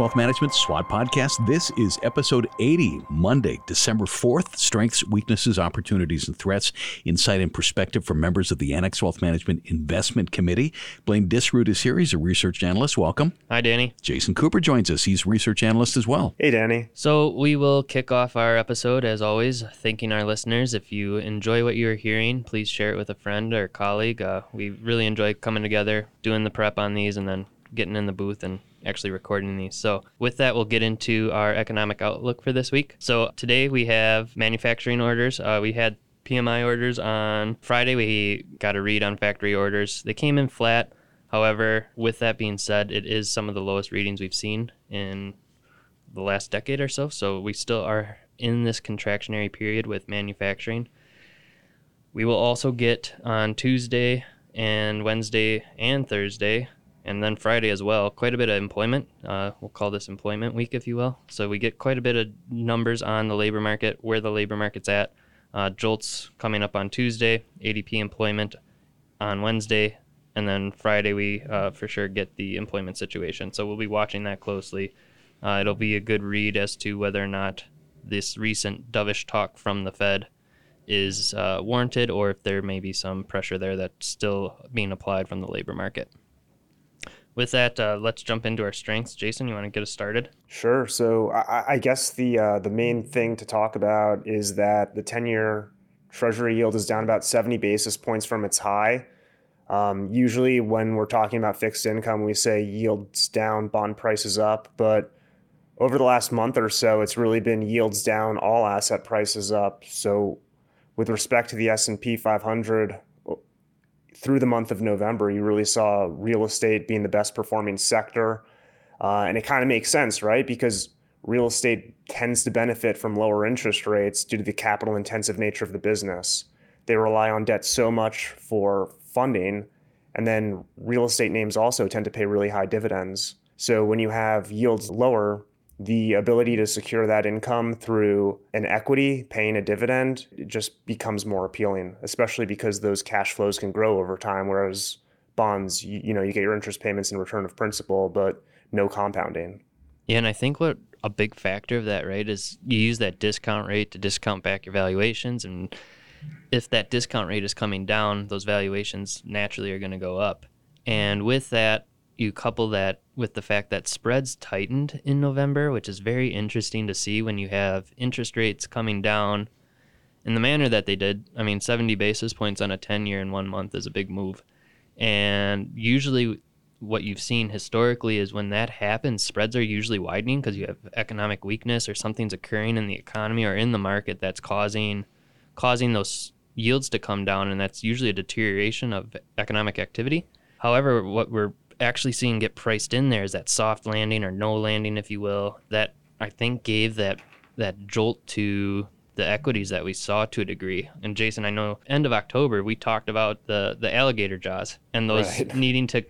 Wealth Management SWOT podcast. This is episode 80, Monday, December 4th. Strengths, weaknesses, opportunities, and threats. Insight and perspective from members of the Annex Wealth Management Investment Committee. Blaine Disrud is here. He's a research analyst. Welcome. Hi, Danny. Jason Cooper joins us. He's research analyst as well. Hey, Danny. So we will kick off our episode as always, thanking our listeners. If you enjoy what you're hearing, please share it with a friend or colleague. Uh, we really enjoy coming together, doing the prep on these, and then getting in the booth and actually recording these. So, with that, we'll get into our economic outlook for this week. So, today we have manufacturing orders. Uh, we had PMI orders on Friday. We got a read on factory orders. They came in flat. However, with that being said, it is some of the lowest readings we've seen in the last decade or so. So, we still are in this contractionary period with manufacturing. We will also get on Tuesday and Wednesday and Thursday and then Friday as well, quite a bit of employment. Uh, we'll call this employment week, if you will. So we get quite a bit of numbers on the labor market, where the labor market's at. Uh, JOLTS coming up on Tuesday, ADP employment on Wednesday, and then Friday we uh, for sure get the employment situation. So we'll be watching that closely. Uh, it'll be a good read as to whether or not this recent dovish talk from the Fed is uh, warranted or if there may be some pressure there that's still being applied from the labor market with that, uh, let's jump into our strengths. Jason, you want to get us started? Sure. So I, I guess the uh, the main thing to talk about is that the ten year Treasury yield is down about seventy basis points from its high. Um, usually, when we're talking about fixed income, we say yields down, bond prices up. But over the last month or so, it's really been yields down, all asset prices up. So, with respect to the S and P 500, through the month of November, you really saw real estate being the best performing sector. Uh, and it kind of makes sense, right? Because real estate tends to benefit from lower interest rates due to the capital intensive nature of the business. They rely on debt so much for funding. And then real estate names also tend to pay really high dividends. So when you have yields lower, the ability to secure that income through an equity paying a dividend just becomes more appealing especially because those cash flows can grow over time whereas bonds you, you know you get your interest payments in return of principal but no compounding. Yeah and i think what a big factor of that right is you use that discount rate to discount back your valuations and if that discount rate is coming down those valuations naturally are going to go up. And with that you couple that with the fact that spreads tightened in November, which is very interesting to see when you have interest rates coming down in the manner that they did. I mean, 70 basis points on a 10 year in one month is a big move. And usually, what you've seen historically is when that happens, spreads are usually widening because you have economic weakness or something's occurring in the economy or in the market that's causing causing those yields to come down, and that's usually a deterioration of economic activity. However, what we're actually seeing get priced in there is that soft landing or no landing, if you will, that I think gave that that jolt to the equities that we saw to a degree. And Jason, I know end of October we talked about the the alligator jaws and those right. needing to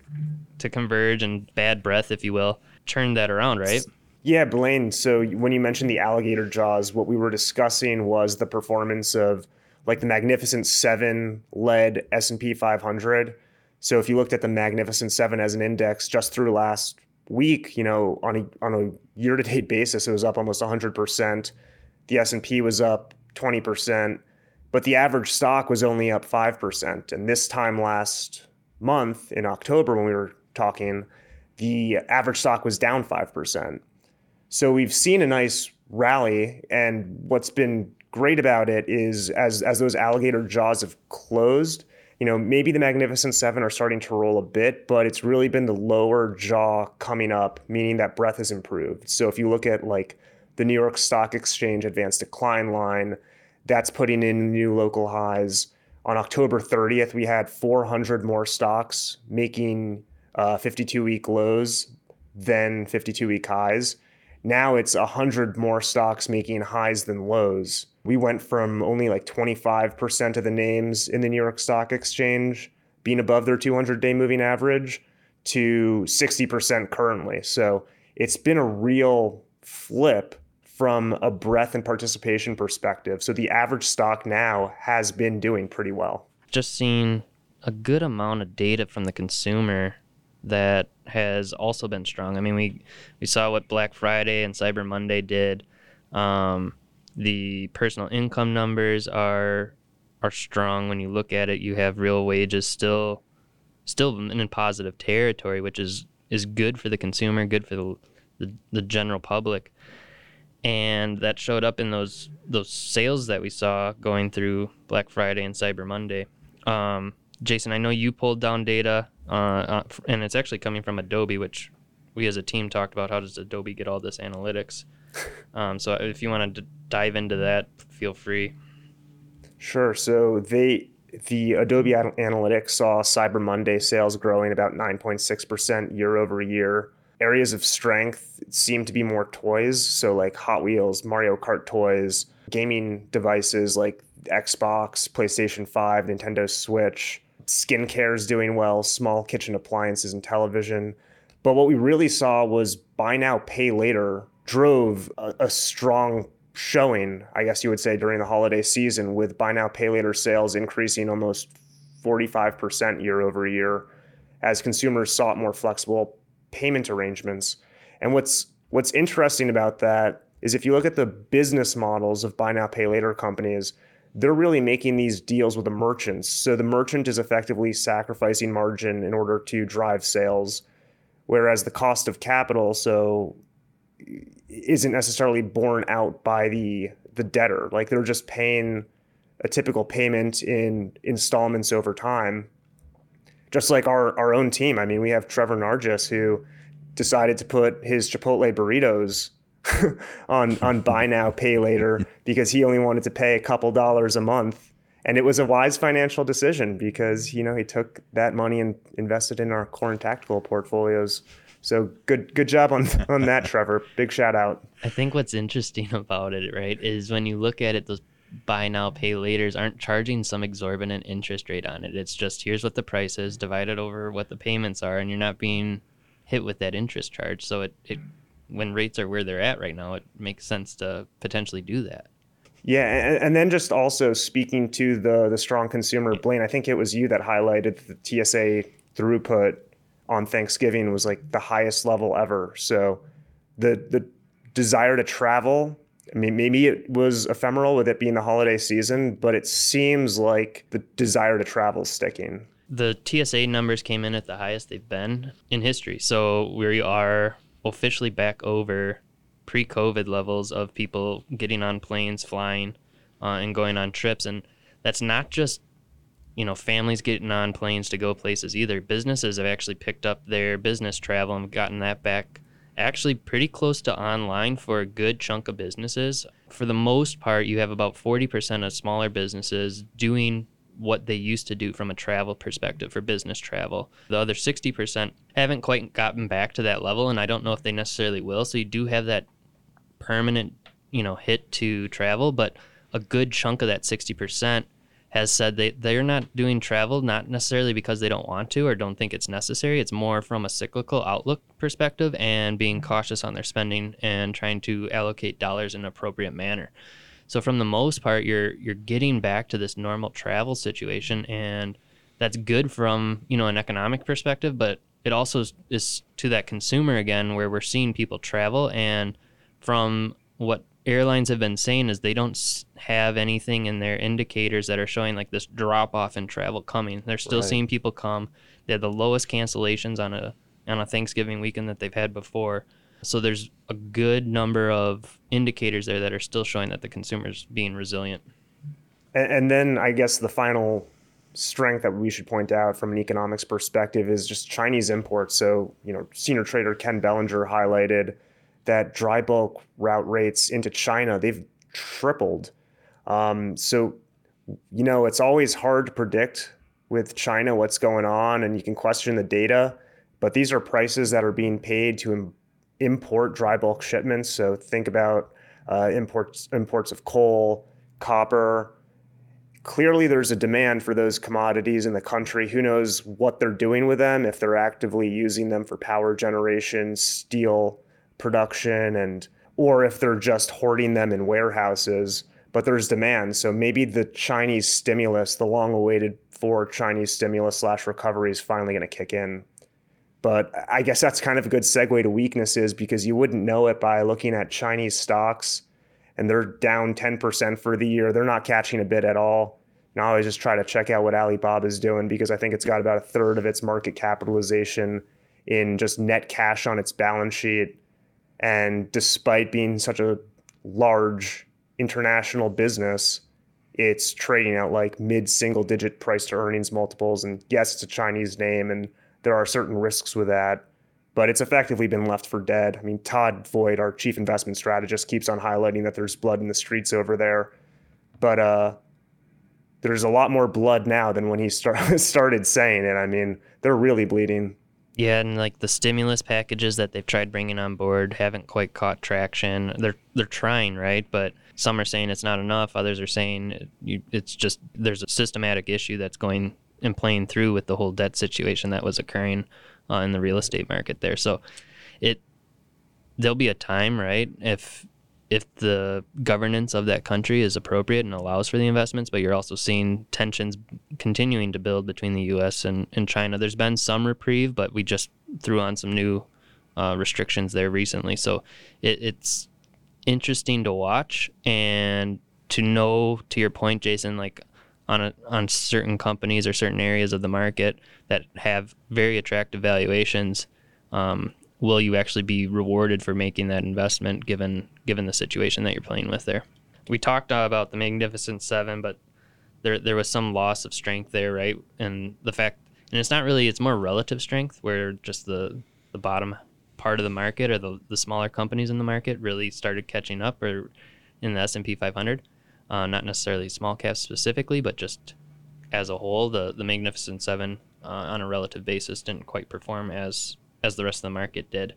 to converge and bad breadth, if you will, turned that around, right? Yeah, Blaine. So when you mentioned the alligator jaws, what we were discussing was the performance of like the Magnificent Seven led S and P 500 so if you looked at the Magnificent Seven as an index just through last week, you know, on a on a year to date basis, it was up almost 100 percent. The S and P was up 20 percent, but the average stock was only up five percent. And this time last month in October, when we were talking, the average stock was down five percent. So we've seen a nice rally, and what's been great about it is as as those alligator jaws have closed you know, maybe the Magnificent Seven are starting to roll a bit, but it's really been the lower jaw coming up, meaning that breadth has improved. So if you look at like the New York Stock Exchange advanced decline line, that's putting in new local highs. On October 30th, we had 400 more stocks making 52 uh, week lows than 52 week highs. Now it's 100 more stocks making highs than lows. We went from only like 25% of the names in the New York Stock Exchange being above their 200 day moving average to 60% currently. So it's been a real flip from a breadth and participation perspective. So the average stock now has been doing pretty well. Just seen a good amount of data from the consumer that has also been strong. I mean, we we saw what Black Friday and Cyber Monday did. Um, the personal income numbers are are strong when you look at it. You have real wages still still in positive territory, which is is good for the consumer, good for the the, the general public. And that showed up in those those sales that we saw going through Black Friday and Cyber Monday. Um, Jason, I know you pulled down data, uh, uh, and it's actually coming from Adobe, which we as a team talked about. How does Adobe get all this analytics? Um, so if you want to dive into that, feel free. Sure. So they the Adobe Analytics saw Cyber Monday sales growing about 9.6% year over year. Areas of strength seem to be more toys, so like Hot Wheels, Mario Kart toys, gaming devices like Xbox, PlayStation 5, Nintendo Switch. Skincare is doing well, small kitchen appliances and television. But what we really saw was buy now, pay later drove a, a strong showing, I guess you would say, during the holiday season, with buy now, pay later sales increasing almost 45% year over year as consumers sought more flexible payment arrangements. And what's what's interesting about that is if you look at the business models of buy now, pay later companies, they're really making these deals with the merchants. So the merchant is effectively sacrificing margin in order to drive sales, whereas the cost of capital, so isn't necessarily borne out by the the debtor. Like they're just paying a typical payment in installments over time. Just like our our own team. I mean, we have Trevor Nargis who decided to put his Chipotle burritos on on buy now, pay later because he only wanted to pay a couple dollars a month. And it was a wise financial decision because you know he took that money and invested in our core and tactical portfolios so good good job on on that, Trevor. Big shout out. I think what's interesting about it, right, is when you look at it, those buy now pay laters aren't charging some exorbitant interest rate on it. It's just here's what the price is divided over what the payments are, and you're not being hit with that interest charge. So it, it when rates are where they're at right now, it makes sense to potentially do that. Yeah, and, and then just also speaking to the the strong consumer, Blaine, I think it was you that highlighted the TSA throughput on Thanksgiving was like the highest level ever. So the the desire to travel, I mean maybe it was ephemeral with it being the holiday season, but it seems like the desire to travel is sticking. The TSA numbers came in at the highest they've been in history. So we are officially back over pre-COVID levels of people getting on planes, flying, uh, and going on trips. And that's not just you know families getting on planes to go places either. Businesses have actually picked up their business travel and gotten that back actually pretty close to online for a good chunk of businesses. For the most part, you have about 40% of smaller businesses doing what they used to do from a travel perspective for business travel. The other 60% haven't quite gotten back to that level and I don't know if they necessarily will. So you do have that permanent, you know, hit to travel, but a good chunk of that 60% has said they they're not doing travel not necessarily because they don't want to or don't think it's necessary. It's more from a cyclical outlook perspective and being mm-hmm. cautious on their spending and trying to allocate dollars in an appropriate manner. So from the most part you're you're getting back to this normal travel situation and that's good from you know an economic perspective but it also is, is to that consumer again where we're seeing people travel and from what airlines have been saying is they don't have anything in their indicators that are showing like this drop off in travel coming. They're still right. seeing people come. They had the lowest cancellations on a on a Thanksgiving weekend that they've had before. So there's a good number of indicators there that are still showing that the consumer's being resilient. And, and then I guess the final strength that we should point out from an economics perspective is just Chinese imports. So, you know, senior trader Ken Bellinger highlighted that dry bulk route rates into China, they've tripled. Um, so, you know, it's always hard to predict with China what's going on, and you can question the data, but these are prices that are being paid to Im- import dry bulk shipments. So, think about uh, imports, imports of coal, copper. Clearly, there's a demand for those commodities in the country. Who knows what they're doing with them, if they're actively using them for power generation, steel, production and or if they're just hoarding them in warehouses but there's demand so maybe the chinese stimulus the long awaited for chinese stimulus slash recovery is finally going to kick in But I guess that's kind of a good segue to weaknesses because you wouldn't know it by looking at Chinese stocks and they're down 10% for the year. They're not catching a bit at all. And I always just try to check out what Alibaba is doing because I think it's got about a third of its market capitalization in just net cash on its balance sheet. And despite being such a large international business, it's trading at like mid single digit price to earnings multiples. And yes, it's a Chinese name and there are certain risks with that, but it's effectively been left for dead. I mean, Todd Voigt, our chief investment strategist, keeps on highlighting that there's blood in the streets over there. But uh, there's a lot more blood now than when he start, started saying it. I mean, they're really bleeding. Yeah, and like the stimulus packages that they've tried bringing on board haven't quite caught traction. They're they're trying, right? But some are saying it's not enough. Others are saying it's just there's a systematic issue that's going and playing through with the whole debt situation that was occurring uh, in the real estate market there. So it there'll be a time, right? If if the governance of that country is appropriate and allows for the investments, but you're also seeing tensions continuing to build between the U.S. and, and China. There's been some reprieve, but we just threw on some new uh, restrictions there recently. So it, it's interesting to watch and to know, to your point, Jason, like on a, on certain companies or certain areas of the market that have very attractive valuations. Um, will you actually be rewarded for making that investment given given the situation that you're playing with there? We talked uh, about the Magnificent Seven, but there there was some loss of strength there, right? And the fact, and it's not really, it's more relative strength where just the the bottom part of the market or the the smaller companies in the market really started catching up, or in the S and P 500, uh, not necessarily small caps specifically, but just as a whole, the the Magnificent Seven uh, on a relative basis didn't quite perform as as the rest of the market did.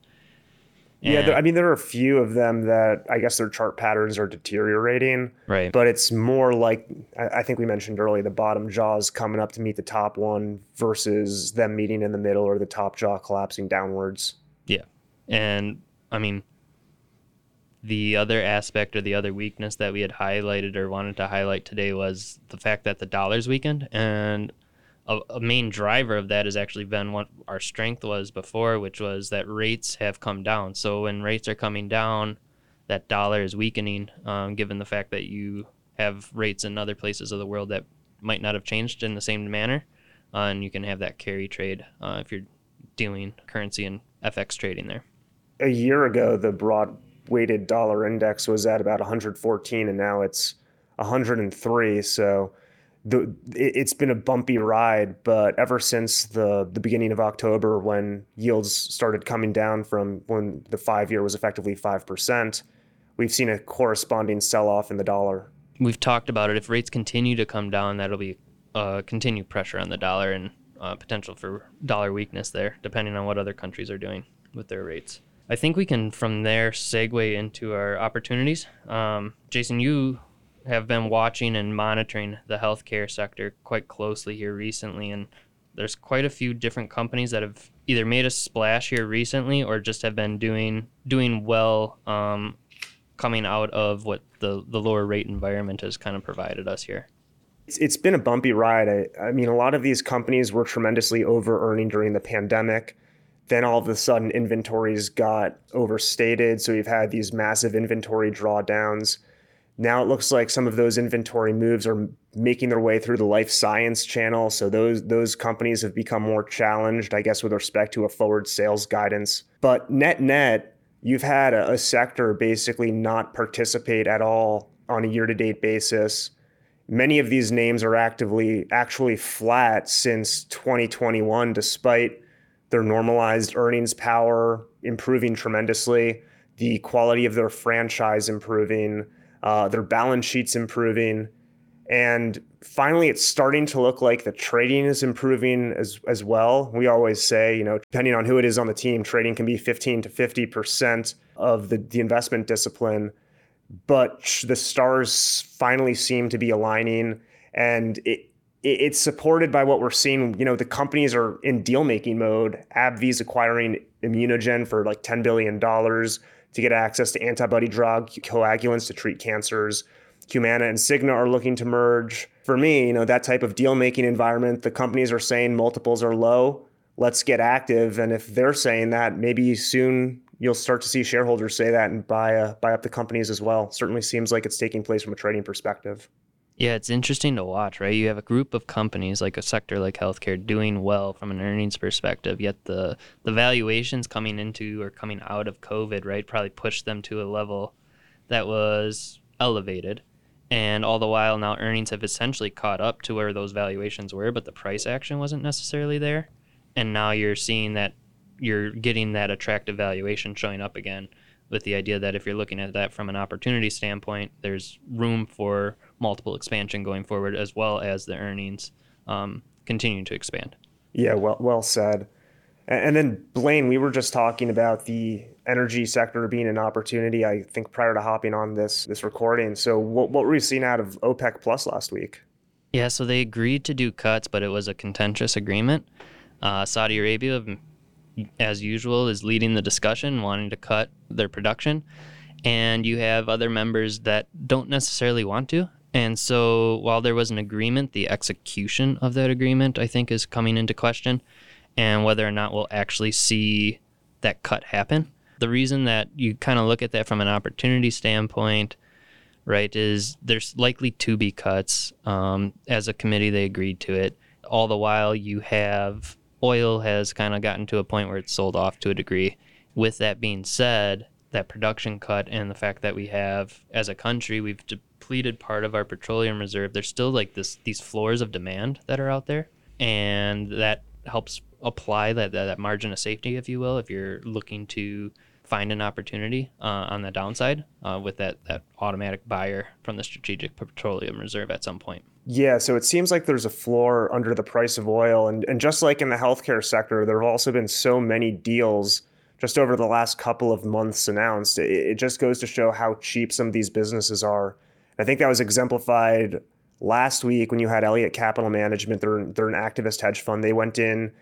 And yeah, there, I mean, there are a few of them that I guess their chart patterns are deteriorating. Right. But it's more like I, I think we mentioned earlier the bottom jaws coming up to meet the top one versus them meeting in the middle or the top jaw collapsing downwards. Yeah. And I mean, the other aspect or the other weakness that we had highlighted or wanted to highlight today was the fact that the dollar's weakened. And a, a, main driver of that has actually been what our strength was before, which was that rates have come down. So when rates are coming down, that dollar is weakening, um, given the fact that you have rates in other places of the world that might not have changed in the same manner, uh, and you can have that carry trade uh, if you're dealing currency and FX trading there. A year ago, the broad weighted dollar index was at about 114, and now it's 103. So the it's been a bumpy ride, but ever since the the beginning of October, when yields started coming down from when the five year was effectively five percent, we've seen a corresponding sell off in the dollar. We've talked about it. If rates continue to come down, that'll be uh, continued pressure on the dollar and uh, potential for dollar weakness there, depending on what other countries are doing with their rates. I think we can from there segue into our opportunities. Um, Jason, you have been watching and monitoring the healthcare sector quite closely here recently, and there's quite a few different companies that have either made a splash here recently or just have been doing doing well um, coming out of what the the lower rate environment has kind of provided us here. It's, it's been a bumpy ride. I, I mean, a lot of these companies were tremendously over earning during the pandemic. Then all of a sudden, inventories got overstated. So we've had these massive inventory drawdowns now it looks like some of those inventory moves are making their way through the life science channel. So those those companies have become more challenged, I guess, with respect to a forward sales guidance. But net net, you've had a, a sector basically not participate at all on a year to date basis. Many of these names are actively actually flat since 2021, despite their normalized earnings power improving tremendously, the quality of their franchise improving uh, their balance sheet's improving. And finally, it's starting to look like the trading is improving as, as well. We always say, you know, depending on who it is on the team, trading can be 15 to 50% of the, the investment discipline. But the stars finally seem to be aligning. And it, it's supported by what we're seeing. You know, the companies are in deal making mode. AbbVie's acquiring ImmunoGen for like $10 billion to get access to antibody drug conjugates to treat cancers. Humana and Cigna are looking to merge. For me, you know, that type of deal making environment, the companies are saying multiples are low, let's get active. And if they're saying that, maybe soon you'll start to see shareholders say that and buy uh, buy up the companies as well. Certainly seems like it's taking place from a trading perspective. Yeah, it's interesting to watch, right? You have a group of companies like a sector like healthcare doing well from an earnings perspective, yet the the valuations coming into or coming out of COVID, right, probably pushed them to a level that was elevated. And all the while now earnings have essentially caught up to where those valuations were, but the price action wasn't necessarily there. And now you're seeing that you're getting that attractive valuation showing up again with the idea that if you're looking at that from an opportunity standpoint, there's room for multiple expansion going forward as well as the earnings um, continuing to expand. Yeah, well, well said. And then Blaine, we were just talking about the energy sector being an opportunity. I think prior to hopping on this this recording. So, what what were we seeing out of OPEC Plus last week? Yeah, so they agreed to do cuts, but it was a contentious agreement. Uh, Saudi Arabia as usual, is leading the discussion, wanting to cut their production. And you have other members that don't necessarily want to. And so while there was an agreement, the execution of that agreement, I think, is coming into question and whether or not we'll actually see that cut happen. The reason that you kind of look at that from an opportunity standpoint, right, is there's likely to be cuts. Um, as a committee, they agreed to it. All the while, you have oil has kind of gotten to a point where it's sold off to a degree. With that being said, that production cut and the fact that we have, as a country, we've depleted part of our petroleum reserve. There's still like this these floors of demand that are out there, and that helps apply that that, that margin of safety, if you will, if you're looking to find an opportunity uh, on the downside uh, with that that automatic buyer from the strategic petroleum reserve at some point. Yeah, so it seems like there's a floor under the price of oil. And, and just like in the healthcare sector, there have also been so many deals just over the last couple of months announced. It, it just goes to show how cheap some of these businesses are. I think that was exemplified last week when you had Elliott Capital Management. They're, they're an activist hedge fund. They went in,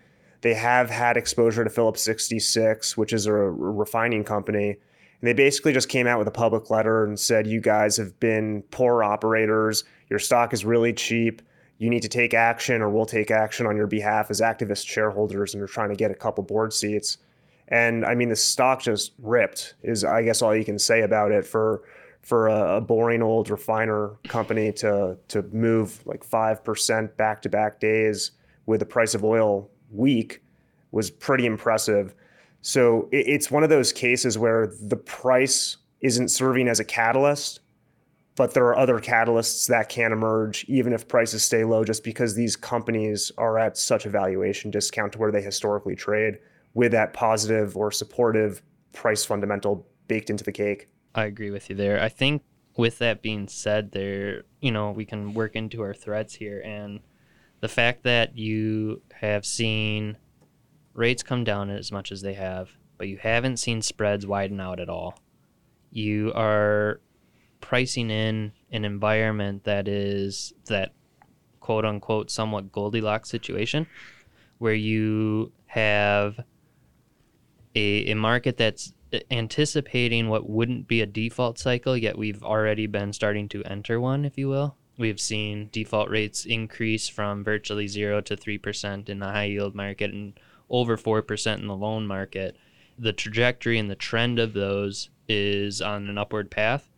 they have had exposure to Phillips 66, which is a refining company. And they basically just came out with a public letter and said, You guys have been poor operators your stock is really cheap. You need to take action, or we'll take action on your behalf as activist shareholders, and you're trying to get a couple board seats. And I mean, the stock just ripped. Is I guess all you can say about it for for a, boring old refiner company to to move like five percent back to back days with the price of oil weak was pretty impressive. So it, it's one of those cases where the price isn't serving as a catalyst but there are other catalysts that can emerge even if prices stay low just because these companies are at such a valuation discount to where they historically trade with that positive or supportive price fundamental baked into the cake. I agree with you there. I think with that being said there, you know, we can work into our threats here and the fact that you have seen rates come down as much as they have, but you haven't seen spreads widen out at all. You are pricing in an environment that is that quote unquote somewhat Goldilocks situation where you have a, a market that's anticipating what wouldn't be a default cycle, yet we've already been starting to enter one, if you will. We've seen default rates increase from virtually zero to 3% in the high yield market and over 4% in the loan market. The trajectory and the trend of those is on an upward path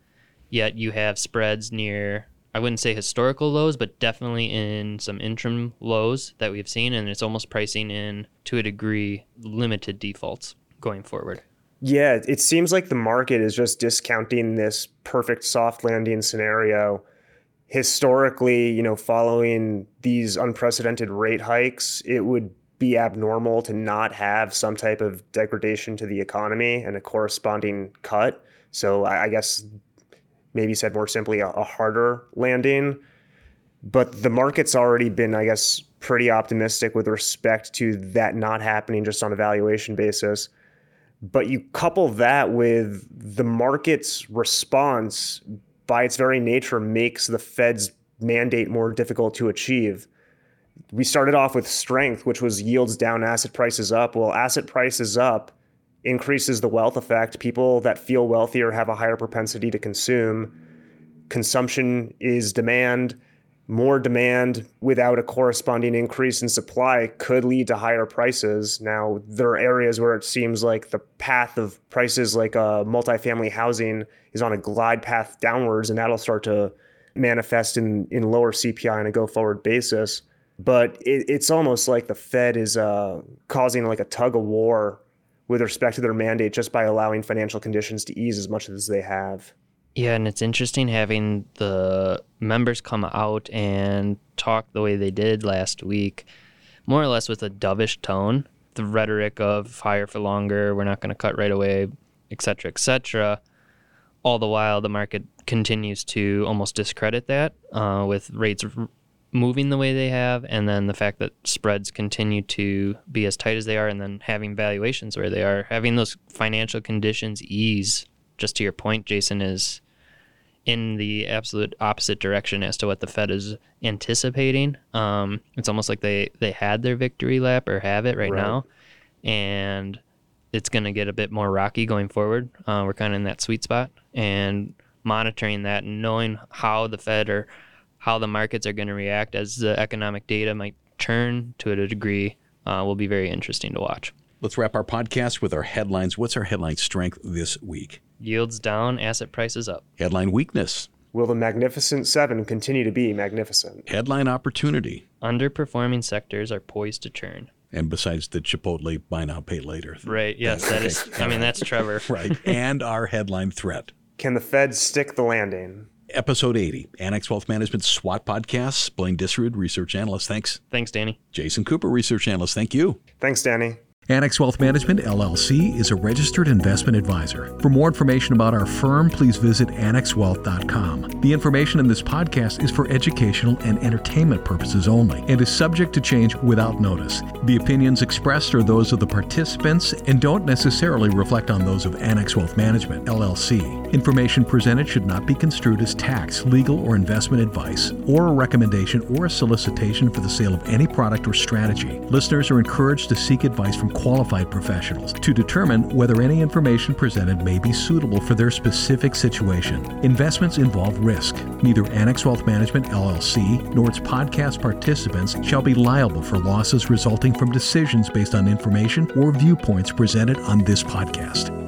yet you have spreads near I wouldn't say historical lows, but definitely in some interim lows that we've seen, and it's almost pricing in to a degree limited defaults going forward. Yeah, it seems like the market is just discounting this perfect soft landing scenario. Historically, you know, following these unprecedented rate hikes, it would be abnormal to not have some type of degradation to the economy and a corresponding cut. So I guess maybe said more simply, a, harder landing. But the market's already been, I guess, pretty optimistic with respect to that not happening just on a valuation basis. But you couple that with the market's response by its very nature makes the Fed's mandate more difficult to achieve. We started off with strength, which was yields down, asset prices up. Well, asset prices up increases the wealth effect. People that feel wealthier have a higher propensity to consume. Consumption is demand. More demand without a corresponding increase in supply could lead to higher prices. Now, there are areas where it seems like the path of prices, like uh, multifamily housing, is on a glide path downwards, and that'll start to manifest in, in lower CPI on a go forward basis. But it, it's almost like the Fed is uh, causing like a tug of war with respect to their mandate just by allowing financial conditions to ease as much as they have. Yeah, and it's interesting having the members come out and talk the way they did last week, more or less with a dovish tone. The rhetoric of higher for longer, we're not going to cut right away, et cetera, et cetera. All the while, the market continues to almost discredit that uh, with rates moving the way they have, and then the fact that spreads continue to be as tight as they are, and then having valuations where they are, having those financial conditions ease. Just to your point, Jason, is in the absolute opposite direction as to what the Fed is anticipating. Um, it's almost like they they had their victory lap or have it right, right. now, and it's going to get a bit more rocky going forward. Uh, we're kind of in that sweet spot and monitoring that and knowing how the Fed or how the markets are going to react as the economic data might turn to a degree uh, will be very interesting to watch. Let's wrap our podcast with our headlines. What's our headline strength this week? Yields down, asset prices up. Headline weakness. Will the Magnificent Seven continue to be magnificent? Headline opportunity. Underperforming sectors are poised to churn. And besides the Chipotle buy now, pay later. Right. Yes, that is. I mean, that's Trevor. right. And our headline threat. Can the Fed stick the landing? Episode 80, Annex Wealth Management SWOT Podcast. Blaine Disrud, research analyst. Thanks. Thanks, Danny. Jason Cooper, research analyst. Thank you. Thanks, Danny. Annex Wealth Management, LLC, is a registered investment advisor. For more information about our firm, please visit annexwealth.com. The information in this podcast is for educational and entertainment purposes only and is subject to change without notice. The opinions expressed are those of the participants and don't necessarily reflect on those of Annex Wealth Management, LLC. Information presented should not be construed as tax, legal, or investment advice, or a recommendation or a solicitation for the sale of any product or strategy. Listeners are encouraged to seek advice from qualified professionals to determine whether any information presented may be suitable for their specific situation. Investments involve risk. Neither Annex Wealth Management LLC nor its podcast participants shall be liable for losses resulting from decisions based on information or viewpoints presented on this podcast.